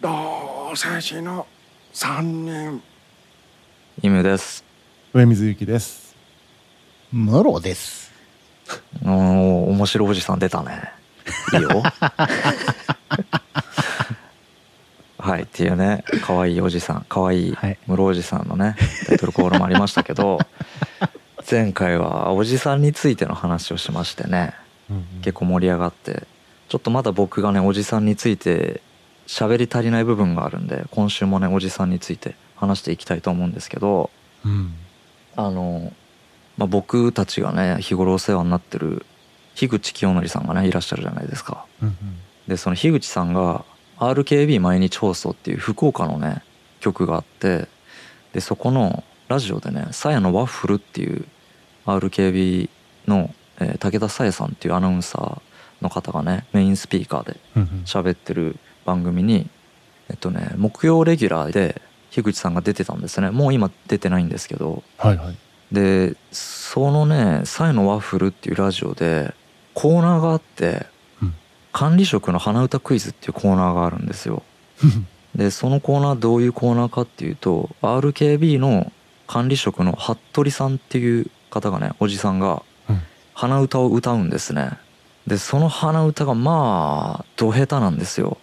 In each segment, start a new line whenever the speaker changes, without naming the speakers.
同世代の三人。
イムです。
上水ゆきです。
ムロです。
おー面白おじさん出たね。いいよ。はいっていうね可愛いおじさん可愛い
はい。
室おじさんのねタイトルコールもありましたけど 前回はおじさんについての話をしましてね結構盛り上がってちょっとまだ僕がねおじさんについて喋り足りない部分があるんで今週もねおじさんについて話していきたいと思うんですけど
うん。
あの、まあ、僕たちがね日頃お世話になってる樋口清則さんがねいらっしゃるじゃないですか。
うん
でその樋口さんが RKB 毎日放送っていう福岡のね曲があってでそこのラジオでね「さやのワッフル」っていう RKB の、えー武田さやさんっていうアナウンサーの方がねメインスピーカーで
うん。
喋ってる番組にえっとね木曜レギュラーで樋口さんが出てたんですね。もう今出てないんですけど。
はいはい。
でそのね「サイのワッフル」っていうラジオでコーナーがあって
うん「
管理職の鼻歌クイズ」っていうコーナーがあるんですよ。でそのコーナーどういうコーナーかっていうと RKB の管理職の服部さんっていう方がねおじさんが
うん。
鼻歌を歌うんですね。でその鼻歌がまあど下手なんですよ。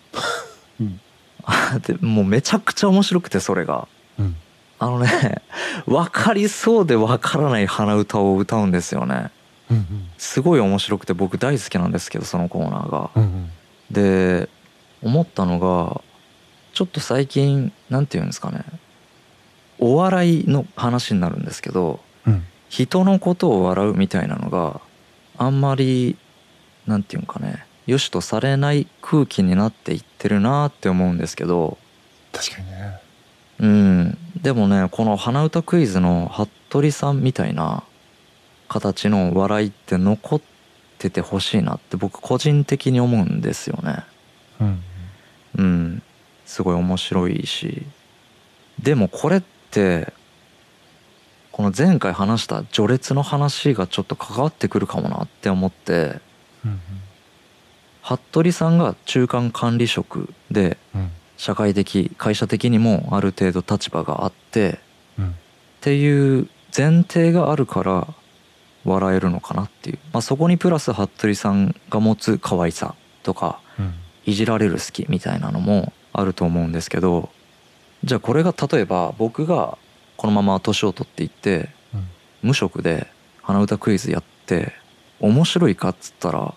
うん。
でもうめちゃくちゃ面白くてそれが。
うん。
あのね分かりそうで分からない鼻歌を歌うんですよね。
うん。
すごい面白くて僕大好きなんですけどそのコーナーが。
うんうん。
で思ったのがちょっと最近なんて言うんですかね。お笑いの話になるんですけど
うん。
人のことを笑うみたいなのがあんまりなんていうんかね良しとされない空気になっていってるなって思うんですけど。
確かにね。
うん。でもねこの鼻歌クイズの服部さんみたいな形の笑いって残っててほしいなって僕個人的に思うんですよね。
うん。
うん。すごい面白いし。でもこれってこの前回話した序列の話がちょっと関わってくるかもなって思って
うん
服部さんが中間管理職で
うん。
社会的会社的にもある程度立場があって
うん。
っていう前提があるから笑えるのかなっていう、まあ、そこにプラス服部さんが持つ可愛さとか
うん。
いじられる好きみたいなのもあると思うんですけどじゃあこれが例えば僕がこのまま年を取っていって
うん。
無職で鼻歌クイズやって面白いかっつったら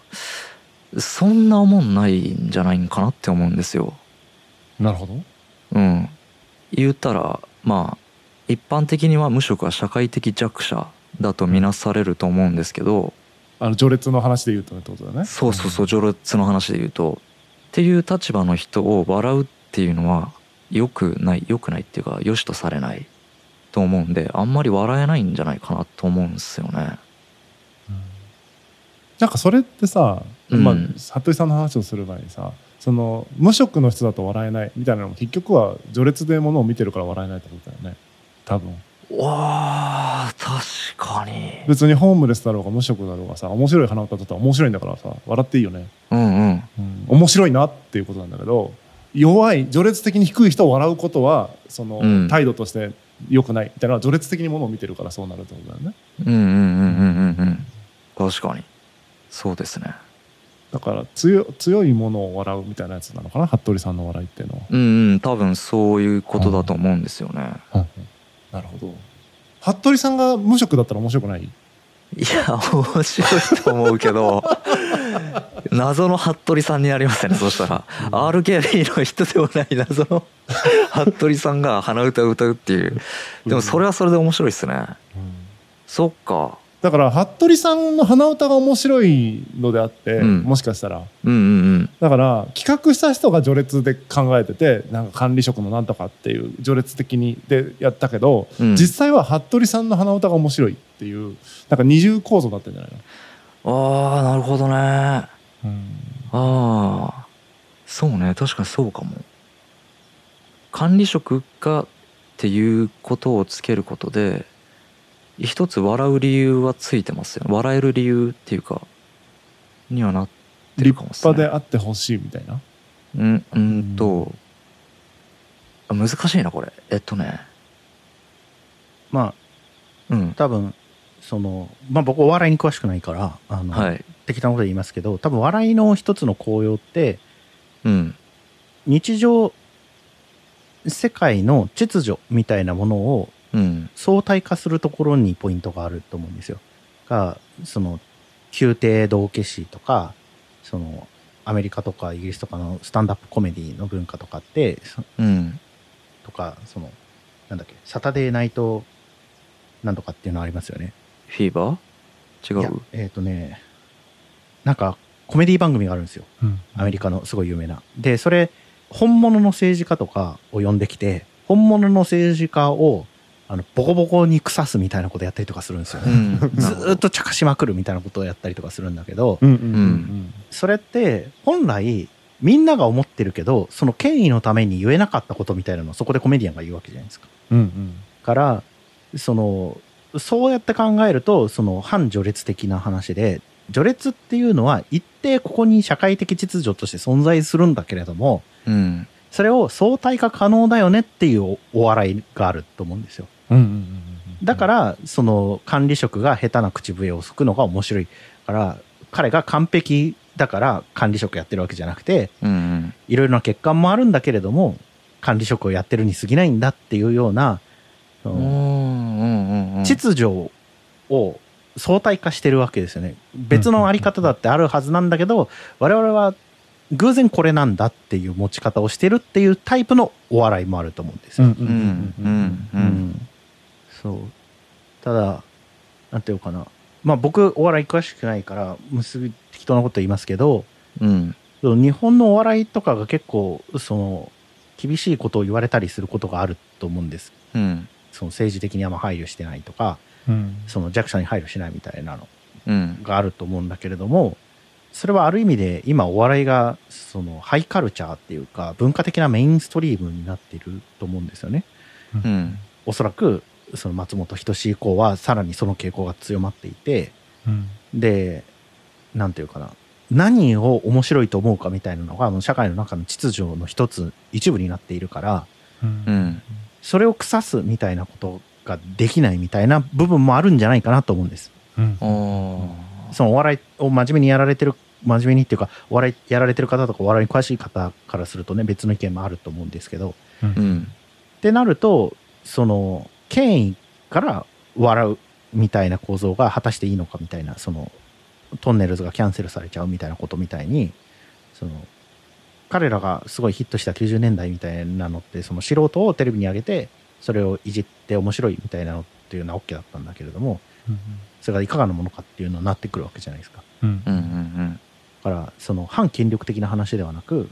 そんな思んないんじゃないんかなって思うんですよ。
なるほど。
うん、言ったらまあ一般的には無職は社会的弱者だとみなされると思うんですけど、
あの序列の話で言うとねってことだね。
そうそうそう序列の話で言うと。っていう立場の人を笑うっていうのは良くない良くないっていうか良しとされないと思うんであんまり笑えないんじゃないかなと思うんですよね。
なんかそれってさ、
うん
まあ服部さんの話をする前にさその無職の人だと笑えないみたいなのも結局は序列でものを見てるから笑えないってことだよね多分
わあ確かに。
別にホームレスだろうが無職だろうがさ面白い鼻歌だったら面白いんだからさ笑っていいよね、
うんうん。
うん、面白いなっていうことなんだけど弱い序列的に低い人を笑うことはその、
うん
態度として良くないみたいなのは序列的にものを見てるからそうなるってことだよね
うんうんうんうんうんうん。確かに。そうですね。
だから強強いものを笑うみたいなやつなのかな？服部さんの笑いっていうのは、
うんうん。多分そういうことだと思うんですよね。
なるほど。服部さんが無職だったら面白くない？
いや面白いと思うけど。謎の服部さんになりますねそしたら。RKB の人でもない謎の服部さんが鼻歌を歌うっていう。でもそれはそれで面白いっすね。そっか
だから服部さんの鼻歌が面白いのであって、
うん。
もしかしたら。
うんうんうん。
だから企画した人が序列で考えててなんか管理職のなんとかっていう序列的にでやったけど、
うん。
実際は服部さんの鼻歌が面白いっていうなんか二重構造になってるんじゃない
ああなるほどね。あ
の、
あそうね。確かにそうかも。管理職がっていうことをつけることで一つ笑う理由はついてますよね。笑える理由っていうかにはなってる
立
かもしれない。
派であってほしいみたいな？
うんうんと難しいなこれ。えっとね。
ま
うん。
あ多分そのまあ僕お笑いに詳しくないからあの、
はい。
適当なこと言いますけど多分笑いの一つの効用って
うん。
日常世界の秩序みたいなものを
うん
相対化するところにポイントがあると思うんですよ。がその宮廷道化師とかそのアメリカとかイギリスとかのスタンダップコメディの文化とかってそ
うん
とかそのなんだっけサタデーナイトなんとかっていうのありますよね。
フィーバー違
いや
う
えっ、とねなんかコメディ番組があるんですよ
うん
アメリカのすごい有名な。でそれ本物の政治家とかを呼んできて本物の政治家をあのボコボコに腐すみたいなことやったりとかするんですよね。
うん
ずーっと茶化しまくるみたいなことをやったりとかするんだけど、
うんうんうん
それって本来みんなが思ってるけどその権威のために言えなかったことみたいなのをそこでコメディアンが言うわけじゃないですか。
うんうん
からそのそうやって考えるとその反序列的な話で序列っていうのは一定ここに社会的秩序として存在するんだけれども
うん
それを相対化可能だよねっていうおお笑いがあると思うんですよ。だからその管理職が下手な口笛を吹くのが面白いから彼が完璧だから管理職やってるわけじゃなくて
うん
いろいろな欠陥もあるんだけれども管理職をやってるに過ぎないんだっていうような、秩序を相対化してるわけですよね。別のあり方だってあるはずなんだけど我々は偶然これなんだっていう持ち方をしてるっていうタイプのお笑いもあると思うんですよ。
うん
そう。ただなんていうかな。まあ僕お笑い詳しくないから結び適当なこと言いますけど
うん。
日本のお笑いとかが結構その厳しいことを言われたりすることがあると思うんです。
うん。
その政治的にあんま配慮してないとか
うん。
その弱者に配慮しないみたいなの
うん。
があると思うんだけれどもそれはある意味で今お笑いがそのハイカルチャーっていうか文化的なメインストリームになっていると思うんですよね。
うん。
おそらくその松本人志以降はさらにその傾向が強まっていて
うん。
でなんていうかな。何を面白いと思うかみたいなのがあの社会の中の秩序の一つ一部になっているから
うん。
うん。
それを腐すみたいなことができないみたいな部分もあるんじゃないかなと思うんです。
うん。
そのお笑いを真面目にやられてる真面目にっていうかお笑いやられてる方とかお笑いに詳しい方からするとね別の意見もあると思うんですけど。
うん。
ってなるとその権威から笑うみたいな構造が果たしていいのかみたいなそのトンネルズがキャンセルされちゃうみたいなことみたいにその彼らがすごいヒットした90年代みたいなのってその素人をテレビに上げてそれをいじって面白いみたいなのっていうのは OK だったんだけれどもそれがいかがなものかっていうのになってくるわけじゃないですか。
うん
うんうん
だからその反権力的な話ではなく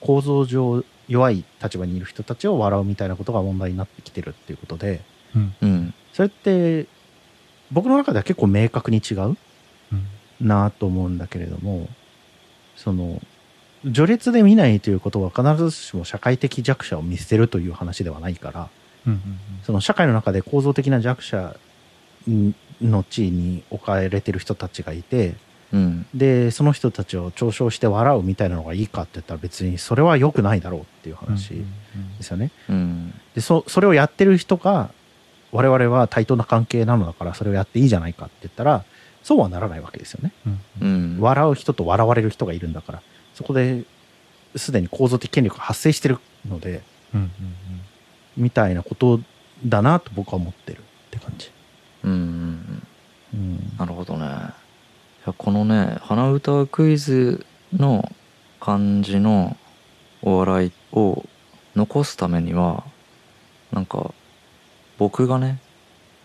構造上弱い立場にいる人たちを笑うみたいなことが問題になってきてるっていうことで
うん。
うん。うん
それって僕の中では結構明確に違う
うん。
なと思うんだけれどもその序列で見ないということは必ずしも社会的弱者を見捨てるという話ではないから
うん
その社会の中で構造的な弱者の地位に置かれてる人たちがいて
うん。
でその人たちを嘲笑して笑うみたいなのがいいかって言ったら別にそれは良くないだろうっていう話ですよね。
うん。
でそそれをやってる人が我々は対等な関係なのだからそれをやっていいじゃないかって言ったらそうはならないわけですよね。
うん。
笑う人と笑われる人がいるんだからそこですでに構造的権力が発生してるのでみたいなことだなと僕は思ってるって感じ。
うんうん。
うん。
なるほどね。いやこのね鼻歌クイズの感じのお笑いを残すためにはなんか僕がね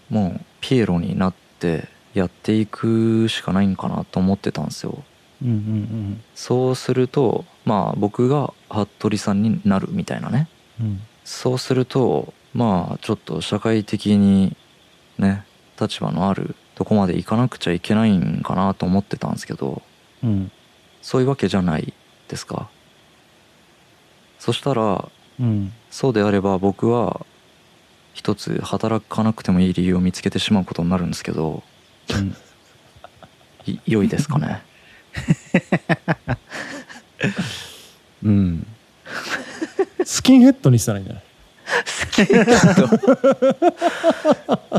もうピエロになってやっていくしかないんかなと思ってたんですよ。
うんうん
そうするとまあ僕が服部さんになるみたいなね。
うんうん。
そうするとまあちょっと社会的にね立場のあるとこまで行かなくちゃいけないんかなと思ってたんですけど。
うん。
そういうわけじゃないですか。そしたら
うん。
そうであれば僕は一つ働かなくてもいい理由を見つけてしまうことになるんですけど
うん。
い良いですかね？
うん。
スキンヘッドにしたらいいんじゃない？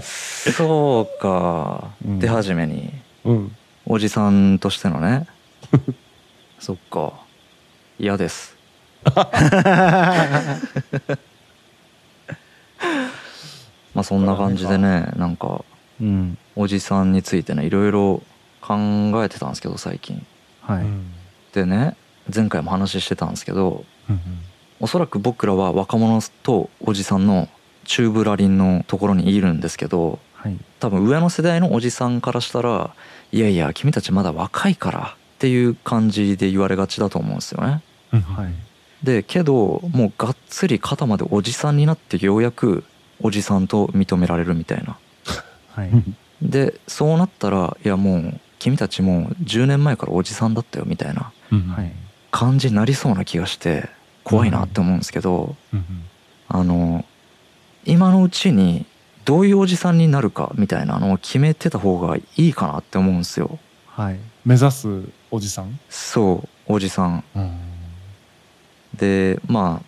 そうか、
うん。
手始めに。
うん。
おじさんとしてのね。そっか。嫌ですまあそんな感じでねなんか
うん。
おじさんについてねいろいろ考えてたんですけど最近。
はい、
うん。
でね前回も話してたんですけど
うん
おそらく僕らは若者とおじさんの中ぶらりんのところにいるんですけど
はい。
多分上の世代のおじさんからしたらいやいや君たちまだ若いからっていう感じで言われがちだと思うんですよね。
うん。
はい。
でけどもうがっつり肩までおじさんになってようやくおじさんと認められるみたいな。
はい。
でそうなったらいやもう君たちもう10年前からおじさんだったよみたいな感じになりそうな気がして怖いなって思うんですけど、
うん。
あの今のうちにどういうおじさんになるかみたいなのを決めてた方がいいかなって思うんですよ。
はい。
目指すおじさん？
そうおじさん。
うん。
でまあ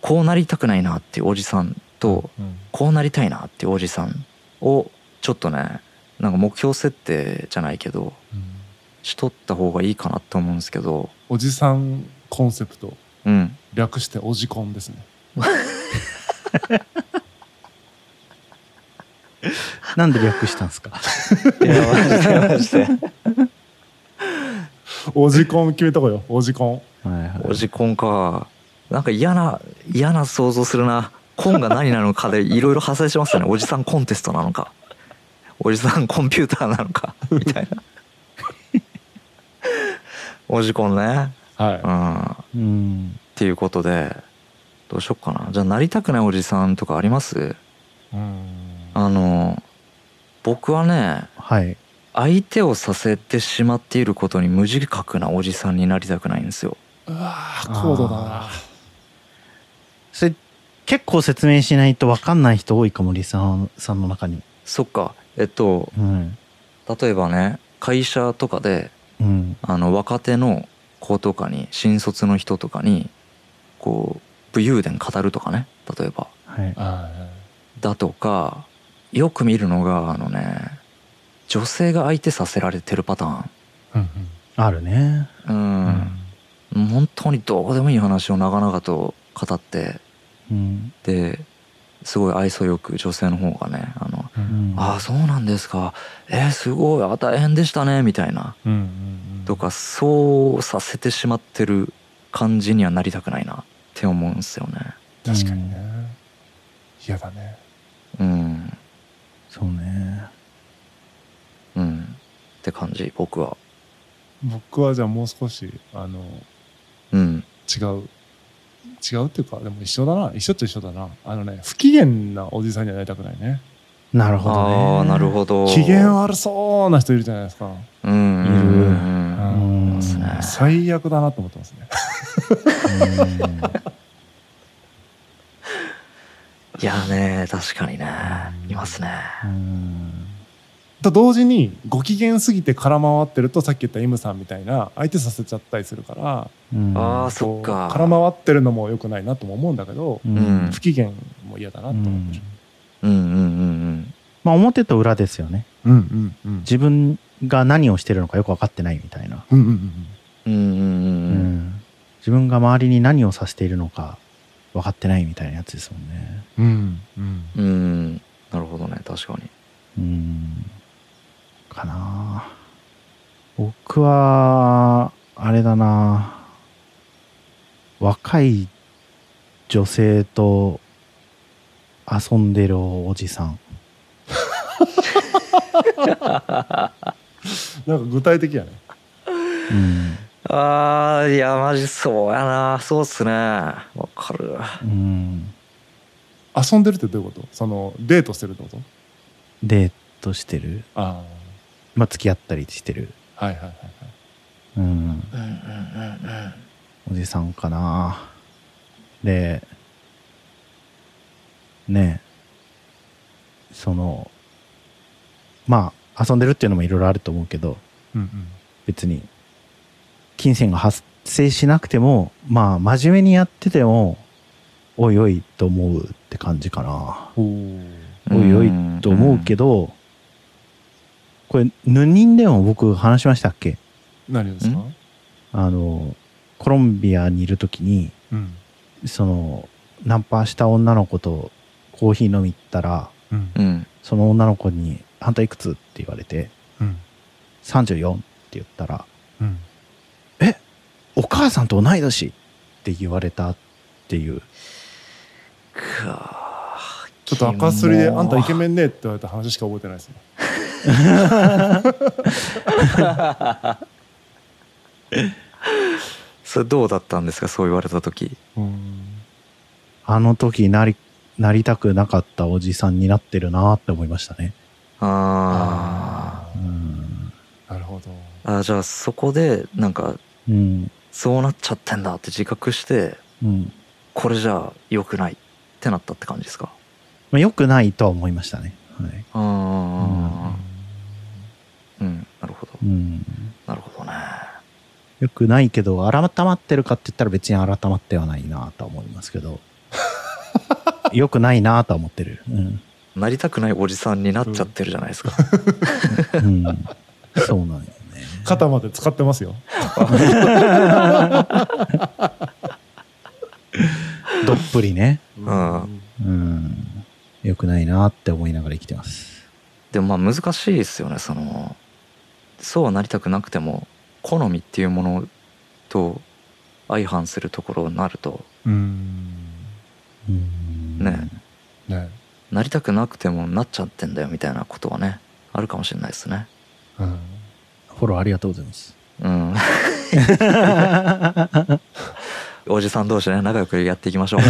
こうなりたくないなっていうおじさんと
うん。
こうなりたいなっていうおじさんをちょっとねなんか目標設定じゃないけどしとった方がいいかなって思うんですけど。
おじさんコンセプト。
うん。
略しておじコンですね。
なんで略したんですか？
いやマジでマジで
おじコン決めとこよおじコン
はいはい。
おじコンか。なんか嫌な嫌な想像するなコンが何なのかでいろいろ派生しますよね。おじさんコンテストなのか。おじさんコンピューターなのか。みたいな。おじコンね。
は
うん。
うん。
っていうことでどうしよっかな。じゃあなりたくないおじさんとかあります？
いうん。
あの僕はね
はい。
相手をさせてしまっていることに無自覚なおじさんになりたくないんですよ。
うわー高度だな。
それ結構説明しないと分かんない人多いかもリさんさんの中に。
そっか。えっと
うん。
例えばね会社とかで
うん。
あの若手の子とかに新卒の人とかにこう武勇伝語るとかね例えば。
はい。
あ
だとかよく見るのがあのね女性が相手させられてるパターン。
ーうん。
あるね。
う、
うんん。
本当にどうでもいい話を長々と語って
うん。
ですごい愛想よく女性の方がねあの、
う
うん。ん
ああそうなんですか。えー、すごい。あ大変でしたね。みたいな。
うんうん
とかそうさせてしまってる感じにはなりたくないな。って思うんですよね。
確かにね。嫌だね。
うん。
そうね。
うん。って感じ僕は。
僕はじゃあもう少しあの
うん。
違う違うっていうかでも一緒だな。一緒っちゃ一緒だな。あのね不機嫌なおじさんにはなりたくないね。
なるほどね。
ああなるほど。
機嫌悪そうな人いるじゃないですか。
うんうんうん。
う
うん。
ん
ますね
最悪だなと思ってますね。
いやね確かにね。いますね。
うん
と同時にご機嫌すぎて空回ってるとさっき言った M さんみたいな相手させちゃったりするから、
うん、
あそっか。
空回ってるのもよくないなとも思うんだけど、
う
ん、
不機嫌も嫌だなと思って、うん、
うん。うん。うん。うん。
まあ表と裏ですよね、
うんうんうん、
自分が何をしてるのかよく分かってないみたいな。自分が周りに何をさせているのか分かってないみたいなやつですもんね。
うん。うん、
うん、なるほどね。確かに。
うん。かな。僕はあれだな。若い女性と遊んでるおじさん。
なんか具体的やね。
うん。
ああいやマジそうやな。そうっすね。わかる
うん。
遊んでるってどういうこと？そのデートしてるってこと？
デートしてる。
あ
まあ付き合ったりしてる。
あはいはいはいはい。
うん。
うんうんうん
おじさんかな。でねえそのまあ遊んでるっていうのもいろいろあると思うけど
うんうん。
別に金銭が発生しなくてもまあ真面目にやっててもおいおいと思うって感じかな。
お
いおいと思うけど、これ、ヌニンでも僕話しましたっけ？
何をですか？
ん？
あの、コロンビアにいるときに、
うん。
その、ナンパした女の子とコーヒー飲み行ったら、
うん。
うん。
その女の子に、あんたいくつ？って言われて、
うん。
34って言ったら、
うん。
お母さんと同い年って言われたっていう。
ちょっと赤すりで「
キモ
あんたイケメンね」って言われた話しか覚えてないですね
それどうだったんですか？そう言われた時
うん
あの時なり、なりたくなかったおじさんになってるなって思いましたね。
あ
うん。
なるほど
ーあじゃあそこでなんか
うん。
そうなっちゃってんだって自覚して
うん。
これじゃ良くないってなったって感じですか？
まあ、良くないとは思いましたね。はい。
ああうん
うん。
なるほどね
良くないけど、改まってるかって言ったら別に改まってはないなとは思いますけど。良くないなとは思ってる。うん。
なりたくないおじさんになっちゃってるじゃないですか、
うん。そうなんよね。
肩まで使ってますよ
どっぷりね。
うん
うん。良くないなって思いながら生きてます。
でもまあ難しいですよねそのそうはなりたくなくても好みっていうものと相反するところになると。ね。
ね。
なりたくなくてもなっちゃってんだよみたいなことはねあるかもしれないですね。
うん。
フォローありがとうございます。
うん。おじさん同士ね仲良くやっていきましょう、うん。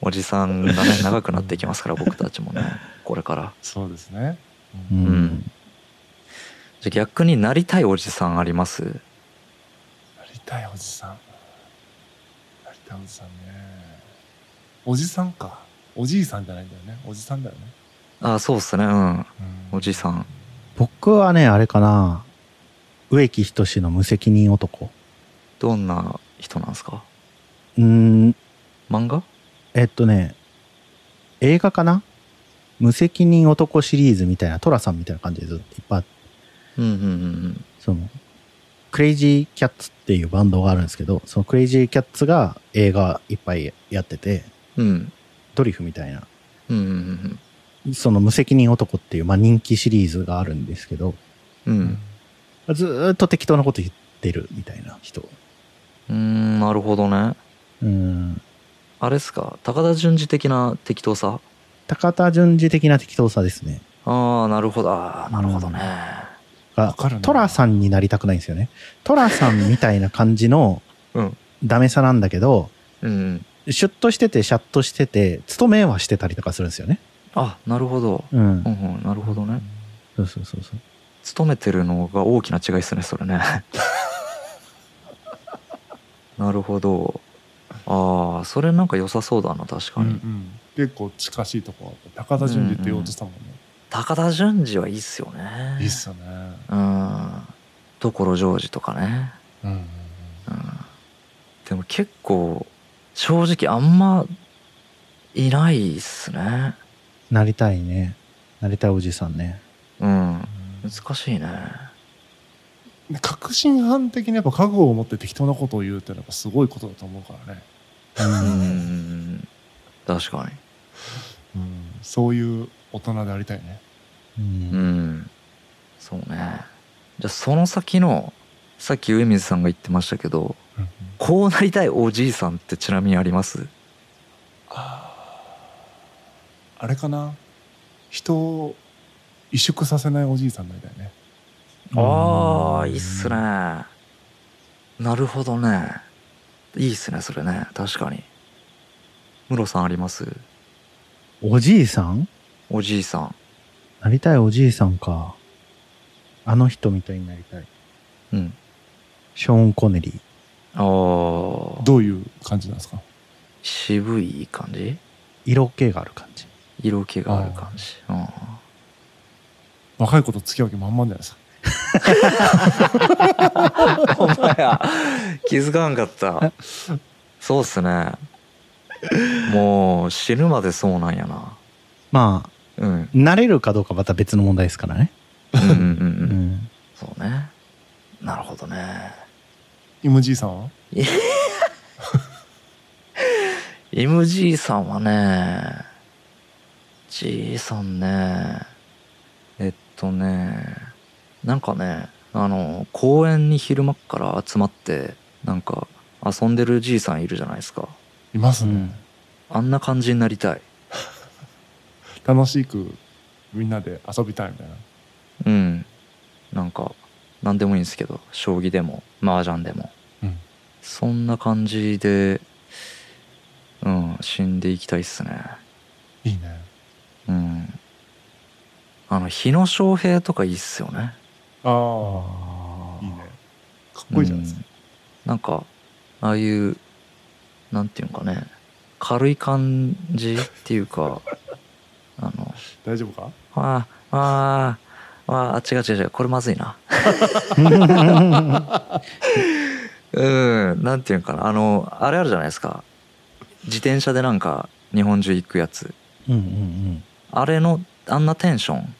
おじさんがね長くなっていきますから僕たちもねこれから。
そうですね
う
うん。
ん。じゃあ逆になりたいおじさんあります？
なりたいおじさん。なりたいおじさんね。おじさんか。おじいさんじゃないんだよね。おじさんだよね、
あそうっすね。うん。
うん。
おじさん。
僕はね、あれかな。植木仁の無責任男。
どんな人なんですか？
うーん、
漫画？
えっとね、映画かな？無責任男シリーズみたいな、トラさんみたいな感じでずっといっぱいあって。
うんうんうん
その、クレイジーキャッツっていうバンドがあるんですけど、そのクレイジーキャッツが映画いっぱいやってて、
うん。うん
ドリフみたいな、
うんうん
その無責任男っていう、まあ、人気シリーズがあるんですけど、
うん。うん
ずーっと適当なこと言ってるみたいな人。
うーんなるほどね。
うん。
あれっすか？高田純次的な適当さ？
高田純次的な適当さですね。
ああなるほど。ああなるほどね。
がトラさんになりたくないんですよね。トラさんみたいな感じの
うん。
ダメさなんだけど、
うん
シュッとしててシャッとしてて、勤めはしてたりとかするんですよね。
あなるほど。
うん。
う。んうんなるほどね。
そうそうそうそう。
勤めてるのが大きな違いっすねそれね。なるほど。ああそれなんか良さそうだな確かに、
うんうん結構近しいとこあ高田純次って言おうとしたもんね、
高田純次はいいっすよね。
いいっすよね。
うん。所ジョージとかね。
うんうん
うん。でも結構正直あんまいないっすね。
なりたいね。なりたいおじさんね。
うん。
うん
難しいね。
ね確信犯的にやっぱ覚悟を持って適当なことを言うってのはやっぱすごいことだと思うからね、
うん確か
うん、そういう大人でありたいね。
う。
にうん。んそうね。じゃあその先のさっき上水さんが言ってましたけど
うん。
こうなりたいおじいさんってちなみにあります？
あれかな？人を萎縮させないおじいさんになりたいね。
ああいいっすね。なるほどね。いいっすねそれね。確かに。ムロさんあります？
おじいさん？
おじいさん。
なりたいおじいさんか。あの人みたいになりたい。
うん。
ショーン・コネリー。
ああ
どういう感じなんですか？
渋い感じ？
色気がある感じ。
色気がある感じ。うん。
若い子と付き合う気満々じゃないですか？
お前や気づかんかったそうっすね もう死ぬまでそうなんやな。
まあ
うん。
慣れるかどうかまた別の問題ですからね。
うんうんうんそうね。なるほどね。
イムじいさんは？
イムじいさんはねじいさんねえっとねなんかねあの公園に昼間っから集まってなんか遊んでるじいさんいるじゃないですか
いますね、
うん。
あんな感じになりたい。
楽しくみんなで遊びたいみたいな。
うん。なんか何でもいいんですけど将棋でも麻雀でも、
うん。
そんな感じでうん死んでいきたいっすね。
いいね。
うん。あの日野翔平とかいいっすよね。
ああいいね。かっこいいじゃないですか、
うんなんかああいうなんていうのかね。軽い感じっていうか あの。
大丈夫か？
あああああ違う違う違うこれまずいな。うんなんていうのかな。あのあれあるじゃないですか。自転車でなんか日本中行くやつ。
うんうん
あれのあんなテンション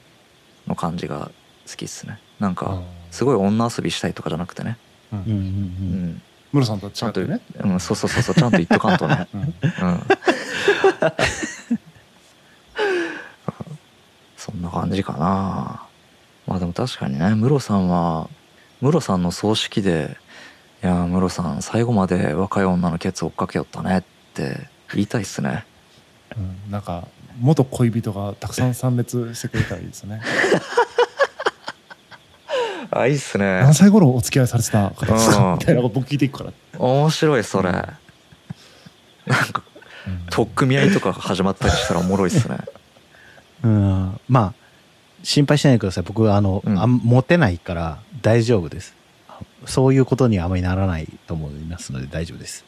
の感じが好きっすね。なんかすごい女遊びしたいとかじゃなくてね。
うん
うんうんう
うんん
ムロさんと
ちゃんと、
違ってね、
うん、そうそうそうそうちゃんと言っとかんとね。
うん。
うん。そんな感じかな。まあでも確かにねムロさんはムロさんの葬式で「いやムロさん最後まで若い女のケツ追っかけよったね」って言いたいっすね。
うん。なんか元恋人がたくさん参列してくれたらいいですね
あいいっすね。
何歳頃お付き合いされてた方ですか？
うん。
みたいなこと僕聞いていくから、
面白いそれ。なんか取っ組み合いとか始まったりしたらおもろいっすね。
うん。まあ心配しないでください。僕あの、
うん。
あんモテないから大丈夫です。そういうことにはあまりならないと思いますので大丈夫です。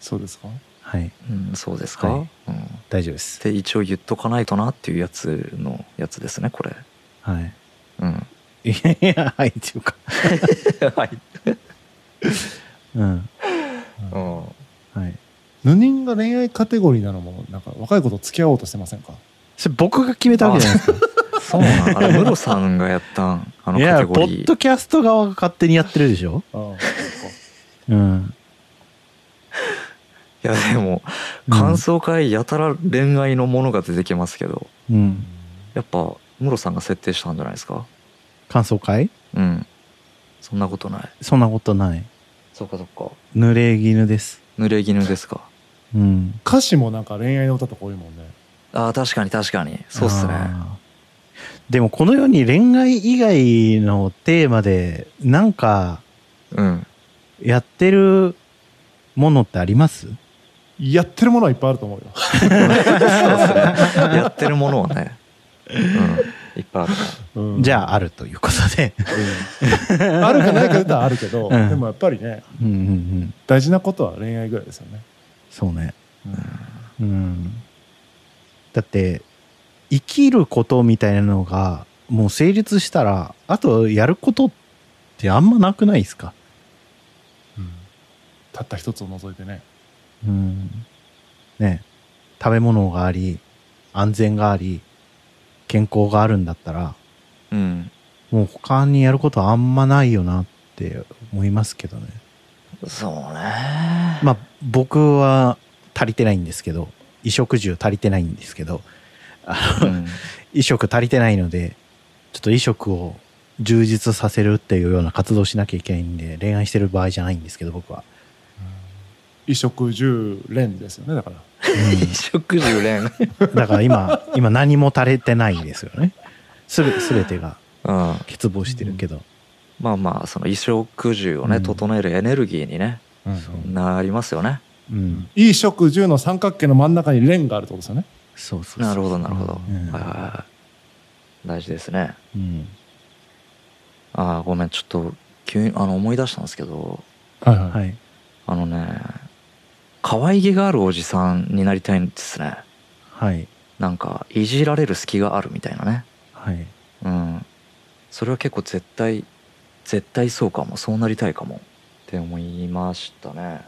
そうですか？
はい。
うんそうですか、
はい。
うん。
大丈夫です。
で一応言っとかないとなっていうやつのやつですねこれ。
はい。
うん
いやいや はいっていうか。
はい、
うん。
うん、
はい。
ヌニンが恋愛カテゴリーなのもなんか若い子と付き合おうとしてませんか？
それ僕が決めたわけじゃないですか。
そうなんあれムロさんがやったんあの
い
カテ
やポッ
ゴリー。
ドキャスト側が勝手にやってるでしょ。
ああ
うん。
いやでも
うん
感想会やたら恋愛のものが出てきますけど。
うん。
やっぱムロさんが設定したんじゃないですか？
感想会？
うん。そんなことない。
そんなことない。
そっかそっか。
濡れ衣です。
濡れ衣ですか。
うん。
歌詞もなんか恋愛の歌とか多いもんね。
ああ確かに確かに。そうっすね。
でもこの世に恋愛以外のテーマでなんか
うん。
やってるものってあります？
やってるものはいっぱいあると思うよ。
そうっすね。やってるものはね。うんいっぱいある。ね
うん。
じゃああるということで。
うん。あるかないか言ったらあるけど、
うん。
でもやっぱりね
うんうんうん。
大事なことは恋愛ぐらいですよね、
そうね。うん。だって生きることみたいなのがもう成立したらあとやることってあんまなくないですか？
うん。たった一つを除いてね。
うん。ね。食べ物があり安全があり健康があるんだったら
うん。
もう他にやることはあんまないよなって思いますけどね。
そうね。
まあ僕は足りてないんですけど衣食住足りてないんですけどあの
うん。
衣食足りてないのでちょっと衣食を充実させるっていうような活動をしなきゃいけないんで恋愛してる場合じゃないんですけど僕は、
衣食住連ですよねだから。
衣食住連。
だから今 今何も足りてないですよね。すべ全てが
うん。
欠乏してるけど、
まあまあその衣食住をね
うん。
整えるエネルギーにねなりますよね。
うん、
衣食住の三角形の真ん中に連があるってことですよね。
そうそうそう。
なるほどなるほど、
うん。
はいはいはい。大事ですね。
うん。
ああごめんちょっと急にあの思い出したんですけど。
はいはい、
はい。
あのね可愛げがあるおじさんになりたいんですね。
はい。
なんかいじられる隙があるみたいなね。
はい。
うん。それは結構絶対絶対そうかも。そうなりたいかも。って思いましたね。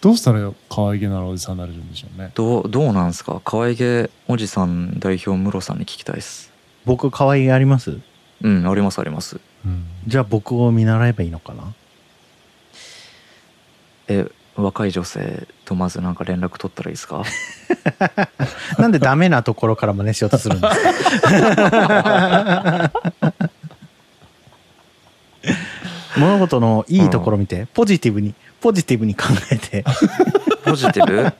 どうしたら可愛げならおじさんになれるんでしょうね。
どうどうなんすか？可愛げおじさん代表ムロさんに聞きたいです。
僕可愛げあります？
うんありますあります。
うん。
じゃあ僕を見習えばいいのかな？
え若い女性とまずなんか連絡取ったらいいですか？
なんでダメなところから真似しようとするんですか？物事のいいところ見て、ポジティブにポジティブに考えて、
ポジティブ？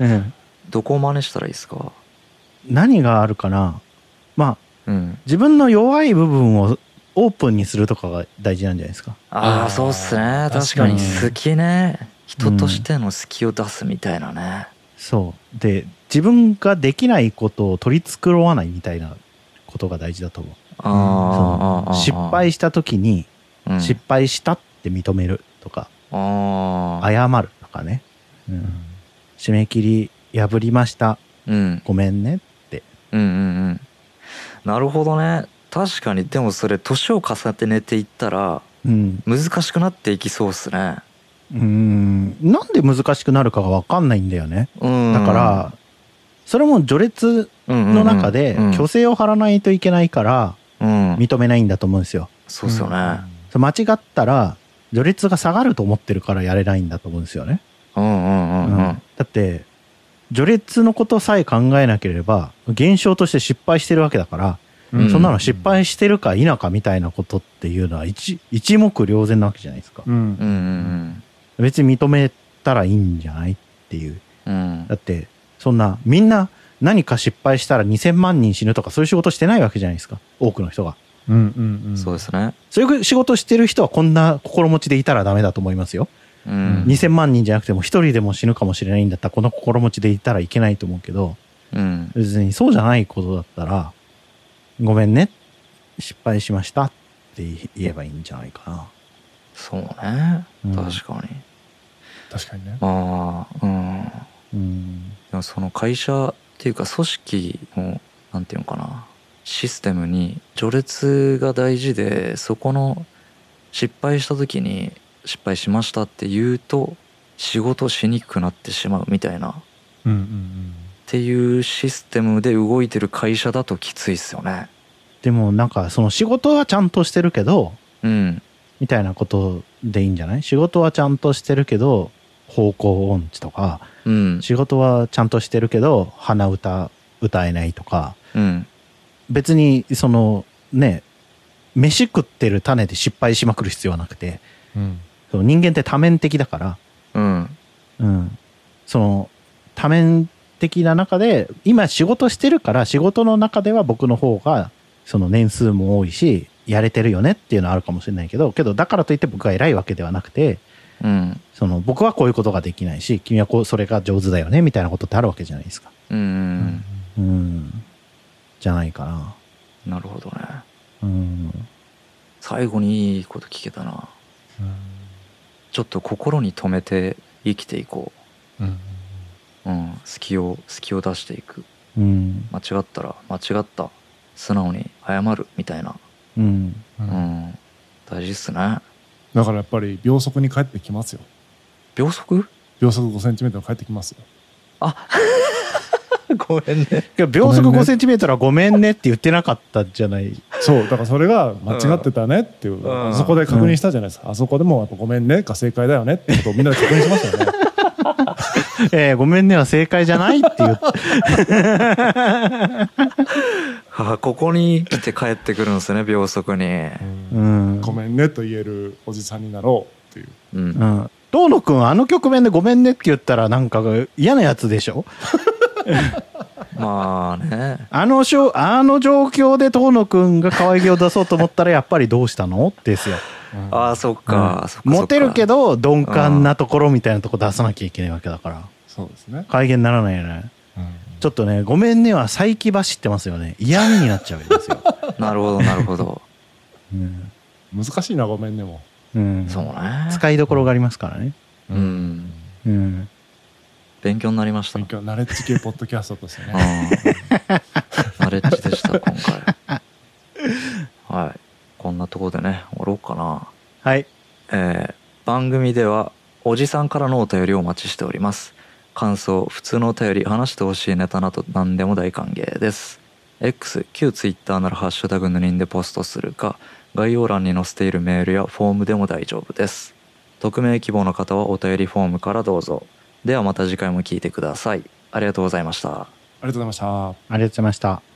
うん、
どこを真似したらいいですか？
何があるかな？まあ
うん。
自分の弱い部分をオープンにするとかが大事なんじゃないですか？
あ
あ
そうっすね。確
確かに。
好きね。人としての好きを出すみたいなね。
そう。で自分ができないことを取り繕わないみたいなことが大事だと思う。
あ
失敗した時に
うん。
失敗したって認めるとか、
ああ
謝るとかね、うん。締め切り破りました。
うん。
ごめんね
うんうんうん。なるほどね確かにでもそれ年を重ねていったら
うん。
難しくなっていきそうっすね。
うん。なんで難しくなるかが分かんないんだよね。
うん。
だからそれも序列の
の
中で虚勢を張らないといけないから
うん。
認めないんだと思うんですよ。
そうっすよね。
そう間違ったら序列が下がると思ってるからやれないんだと思うんですよね。
うんうんうんう
うんん。だって序列のことさえ考えなければ現象として失敗してるわけだから、
うん。
そんなの失敗してるか否かみたいなことっていうのは一一目瞭然なわけじゃないですか。
うん。
別に認めたらいいんじゃないっていう。
うん。うん
だってそんなみんな何か失敗したら2000万人死ぬとかそういう仕事してないわけじゃないですか。多くの人が。
うんうんうん。
そうですね。
そういう仕事してる人はこんな心持ちでいたらダメだと思いますよ。
うん。
2000万人じゃなくても1人でも死ぬかもしれないんだったらこの心持ちでいたらいけないと思うけど
うん。
別にそうじゃないことだったらごめんね。失敗しましたって言えばいいんじゃないかな。
そうね。
うん。
確かに。
確かにね。
まあうん。
うん。
でもその会社っていうか組織のなんていうのかな。システムに序列が大事でそこの失敗した時に失敗しましたって言うと仕事しにくくなってしまうみたいな。っ
うんうん
ていうシステムで動いてる会社だときついっすよね。
でもなんかその仕事はちゃんとしてるけど
うん。
みたいなことでいいんじゃない？仕事はちゃんとしてるけど方向音痴とか
うん。
仕事はちゃんとしてるけど鼻歌歌えないとか
うん。
別にそのね飯食ってる種で失敗しまくる必要はなくて
うん。
その人間って多面的だから、
うん。
うん、その多面的な中で今仕事してるから仕事の中では僕の方がその年数も多いしやれてるよねっていうのはあるかもしれないけどけどだからといって僕が偉いわけではなくて
うん。
その僕はこういうことができないし君はこうそれが上手だよねみたいなことってあるわけじゃないですか。
うんうん
うん、じゃないかな。
なるほどね。
うん、
最後にいいこと聞けたな。ちょっと心に留めて生きていこ
うん
ううん隙を隙を出していく。
うん、
間違ったら間違った素直に謝るみたいな。
うん、
う
うん。ん大事っすね。
だからやっぱり秒速に帰ってきますよ。
秒速？
秒速5センチメートル帰ってきますよ。
ごめんね。
秒速
ごめんね。
5センチメートルはごめんねって言ってなかったじゃない。
そうだからそれが間違ってたねっていう、
うん。
あそこで確認したじゃないですか、あそこでもやっぱごめんねが正解だよねってことをみんなで確認しましたよね
えーごめんねは正解じゃないって言って。
あここに来て帰ってくるんですね秒速に
うん。
ごめんねと言えるおじさんになろうっていう
うん
うん。東野くん、あの局面でごめんねって言ったらなんか嫌なやつでしょ？
まあね
あのしょあの状況で東野くんが可愛げを出そうと思ったらやっぱりどうしたの？ですよ。
ああそっか、そっか
モテるけ
ど
ど鈍感なところみたいなとこ出さなきゃいけないわけだから。
そうですね、
可愛げにならないよね。ちょっとね、ごめんねは再起走ってますよね。嫌味になっちゃうんですよ。
なるほどなるほど
うん。
難しいなごめんねも
うん、
そうね
使いどころがありますからね。
うん
うん。
勉強になりました。
勉強ナレッジ系ポッドキャストとして
うん
ね
ナレッジでした今回。はい。こんなところでね終わろう番組ではおじさんからのお便りをお待ちしております。感想普通のお便り話してほしいネタなど何でも大歓迎です。X 旧 Twitter なら「ハッシュタグぬりん」でポストするか概要欄に載せているメールやフォームでも大丈夫です。匿名希望の方はお便りフォームからどうぞではまた次回も聞いてください。ありがとうございました。
ありがとうございました。
ありがとうございました